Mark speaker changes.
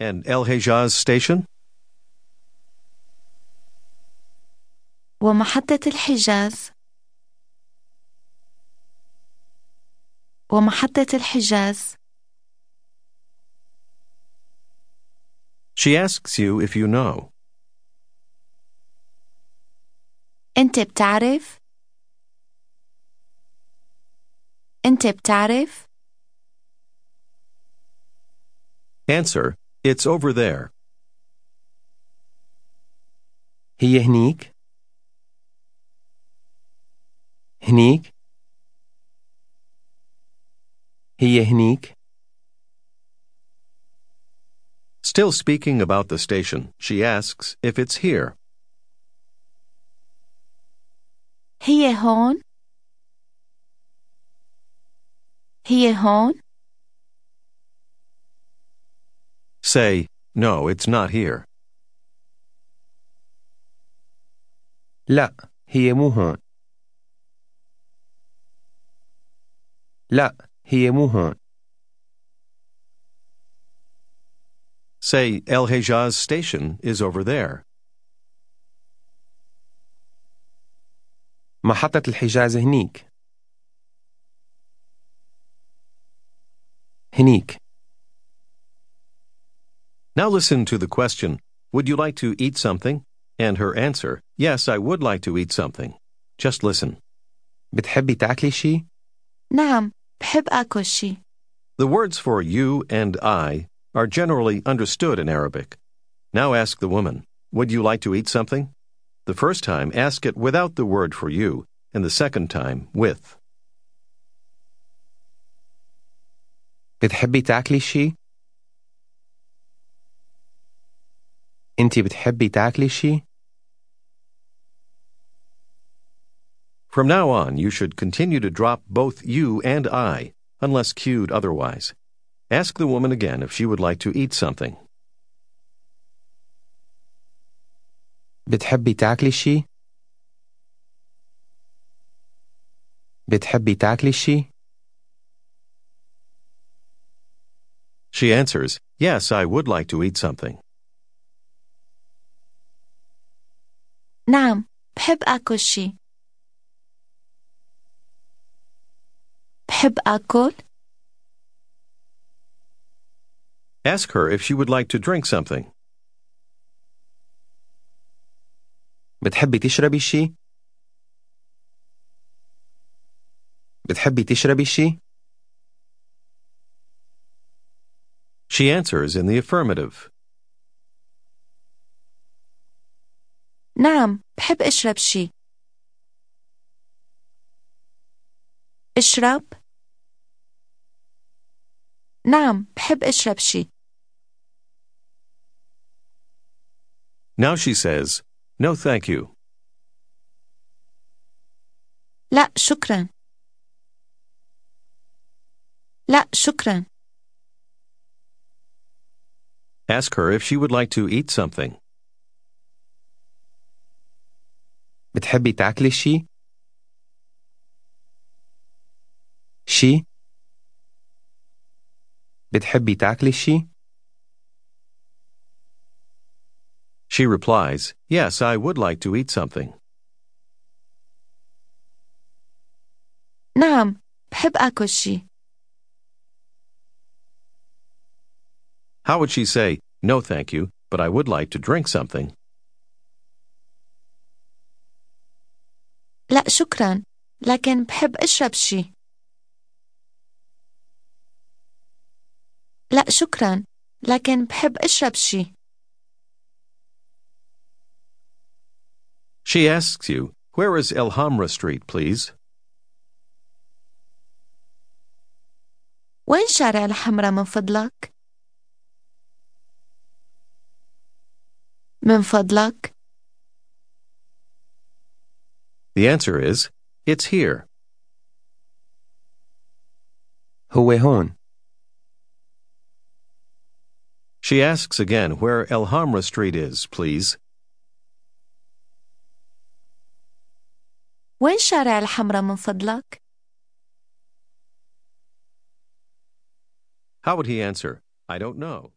Speaker 1: And El Hejaz station?
Speaker 2: ومحطة الحجاز ومحطة الحجاز
Speaker 1: She asks you if you know.
Speaker 2: أنت بتعرف؟ أنت بتعرف؟
Speaker 1: Answer, it's over there.
Speaker 3: هي هنيك هنيك هي هنيك
Speaker 1: Still speaking about the station, she asks if it's here.
Speaker 2: هي هون؟ هي هون؟
Speaker 1: Say, no, it's not here.
Speaker 3: لا هي مو هون لا هي مو هون
Speaker 1: Say, El Hejaz station is over there.
Speaker 3: محطة الحجاز هنيك هنيك
Speaker 1: Now listen to the question, Would you like to eat something? And her answer, Yes, I would like to eat something. Just listen.
Speaker 3: بتحبي تاكلي شي؟
Speaker 2: نعم بحب أكل شي
Speaker 1: The words for you and I are generally understood in Arabic. Now ask the woman, Would you like to eat something? The first time, ask it without the word for you, and the second time, with.
Speaker 3: بتحبي تاكلي شي؟ انتي بتحبي تاكلي شي؟
Speaker 1: From now on, you should continue to drop both you and I, unless cued otherwise. Ask the woman again if she would like to eat something.
Speaker 3: بتحبي تاكلي شي؟ بتحبي تاكلي شي؟
Speaker 1: She answers, Yes, I would like to eat something.
Speaker 2: نعم بحب أكل شي بحب أكل
Speaker 1: Ask her if she would like to drink something.
Speaker 3: بتحبي تشربي شي؟ بتحبي تشربي شي؟
Speaker 1: She answers in the affirmative.
Speaker 2: نعم بحب أشرب شي اشرب نعم بحب أشرب شي
Speaker 1: Now she says, No, thank you.
Speaker 2: لا شكرا لا شكرا
Speaker 1: Ask her if she would like to eat something.
Speaker 3: بتحبي تاكلي شي؟ شي؟ بتحبي تاكلي شي؟
Speaker 1: She replies, Yes, I would like to eat something.
Speaker 2: نعم بحب أكل شي
Speaker 1: How would she say, No, thank you, but I would like to drink something?
Speaker 2: لا شكرا. لكن بحب أشرب شي. لا شكرا. لكن بحب أشرب شي.
Speaker 1: She asks you, Where is El Hamra Street, please?
Speaker 2: وين شارع الحمراء من فضلك؟ من فضلك؟
Speaker 1: The answer is, It's here.
Speaker 3: هو هون
Speaker 1: She asks again where El Hamra Street is, please.
Speaker 2: وين شارع الحمراء من فضلك؟
Speaker 1: How would he answer, I don't know?